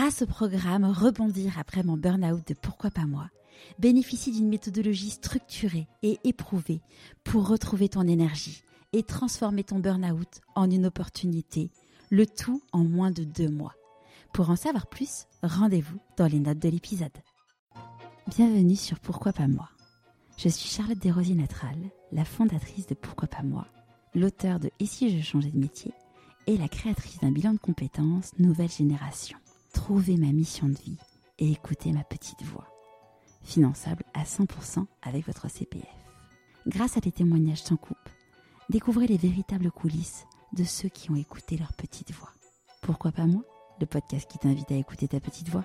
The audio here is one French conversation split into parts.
grâce au programme Rebondir après mon burn-out de Pourquoi pas moi, bénéficie d'une méthodologie structurée et éprouvée pour retrouver ton énergie et transformer ton burn-out en une opportunité, le tout en moins de deux mois. Pour en savoir plus, rendez-vous dans les notes de l'épisode. Bienvenue sur Pourquoi pas moi. Je suis Charlotte Desrosiers Natral, la fondatrice de Pourquoi pas moi, l'auteur de Et si je changeais de métier et la créatrice d'un bilan de compétences Nouvelle Génération. Trouvez ma mission de vie et écoutez ma petite voix. Finançable à 100% avec votre CPF. Grâce à des témoignages sans coupe, découvrez les véritables coulisses de ceux qui ont écouté leur petite voix. Pourquoi pas moi Le podcast qui t'invite à écouter ta petite voix?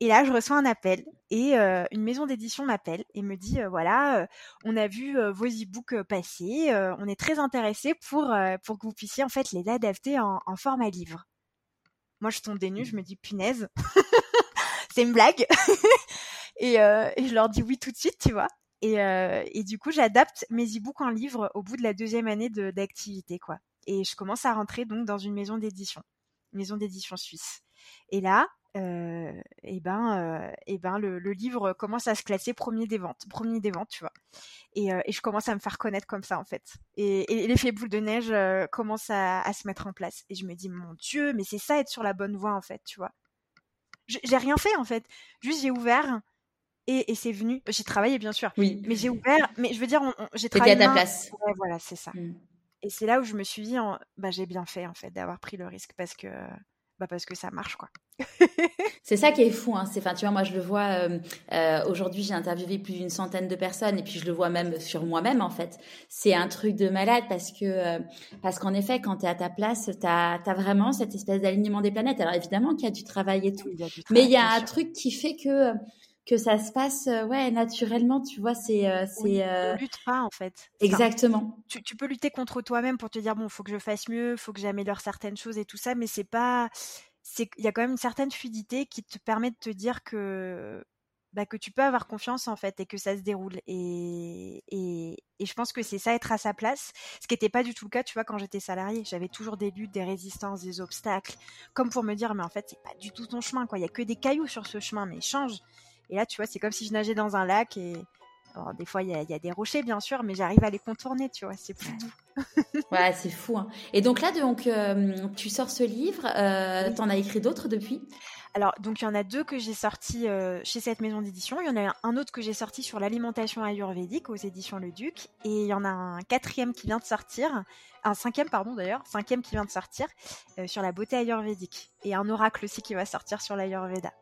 Et là, je reçois un appel et euh, une maison d'édition m'appelle et me dit euh, voilà, euh, on a vu vos e-books passer, on est très intéressé pour que vous puissiez en fait les adapter en format livre. Moi, je tombe des nues, je me dis punaise, c'est une blague. et, et, je leur dis oui tout de suite, tu vois. Et, et du coup, j'adapte mes e-books en livre au bout de la deuxième année d'activité, quoi. Et je commence à rentrer donc dans une maison d'édition, maison d'édition suisse. Et là, euh, et ben, et ben le, le, livre commence à se classer premier des ventes, premier des ventes, tu vois. Et, et je commence à me faire connaître comme ça en fait. Et, et l'effet boule de neige commence à, à, se mettre en place. Et je me dis mon Dieu, mais c'est ça être sur la bonne voie en fait, tu vois. J'ai rien fait en fait, juste j'ai ouvert et, et c'est venu. J'ai travaillé bien sûr, oui. mais j'ai ouvert. Mais je veux dire, j'ai travaillé. à ta place. Ouais, voilà, c'est ça. Mmh. Et c'est là où je me suis dit, en... bah j'ai bien fait en fait d'avoir pris le risque parce que bah parce que ça marche quoi. c'est ça qui est fou. Hein. C'est, enfin, tu vois, moi je le vois. Euh, euh, aujourd'hui, j'ai interviewé plus d'une centaine de personnes et puis je le vois même sur moi-même en fait. C'est un truc de malade parce que euh, parce qu'en effet, quand tu es à ta place, tu as, vraiment cette espèce d'alignement des planètes. Alors évidemment qu'il y a du travail et tout, mais il y a un truc qui fait que que ça se passe ouais naturellement tu vois c'est c'est oui, lutte pas en fait. Exactement. tu, tu, peux lutter contre toi-même pour te dire bon faut que je fasse mieux faut que j'améliore certaines choses et tout ça mais c'est pas c'est il y a quand même une certaine fluidité qui te permet de te dire que bah, que tu peux avoir confiance en fait et que ça se déroule. Et, et, et je pense que c'est ça être à sa place ce qui n'était pas du tout le cas tu vois quand j'étais salariée. J'avais toujours des luttes des résistances des obstacles comme pour me dire mais en fait c'est pas du tout ton chemin quoi. Il y a que des cailloux sur ce chemin mais change et là, tu vois, c'est comme si je nageais dans un lac et alors, des fois, il y, y, a des rochers, bien sûr, mais j'arrive à les contourner, tu vois, c'est plus doux. ouais, c'est fou. Hein. Et donc là, donc, euh, tu sors ce livre, euh, tu en as écrit d'autres depuis? Alors, donc il y en a deux que j'ai sortis euh, chez cette maison d'édition. Il y en a un autre que j'ai sorti sur l'alimentation ayurvédique aux éditions Le Duc. Et il y en a un quatrième qui vient de sortir, un cinquième, pardon d'ailleurs, cinquième qui vient de sortir euh, sur la beauté ayurvédique. Et un oracle aussi qui va sortir sur l'ayurveda.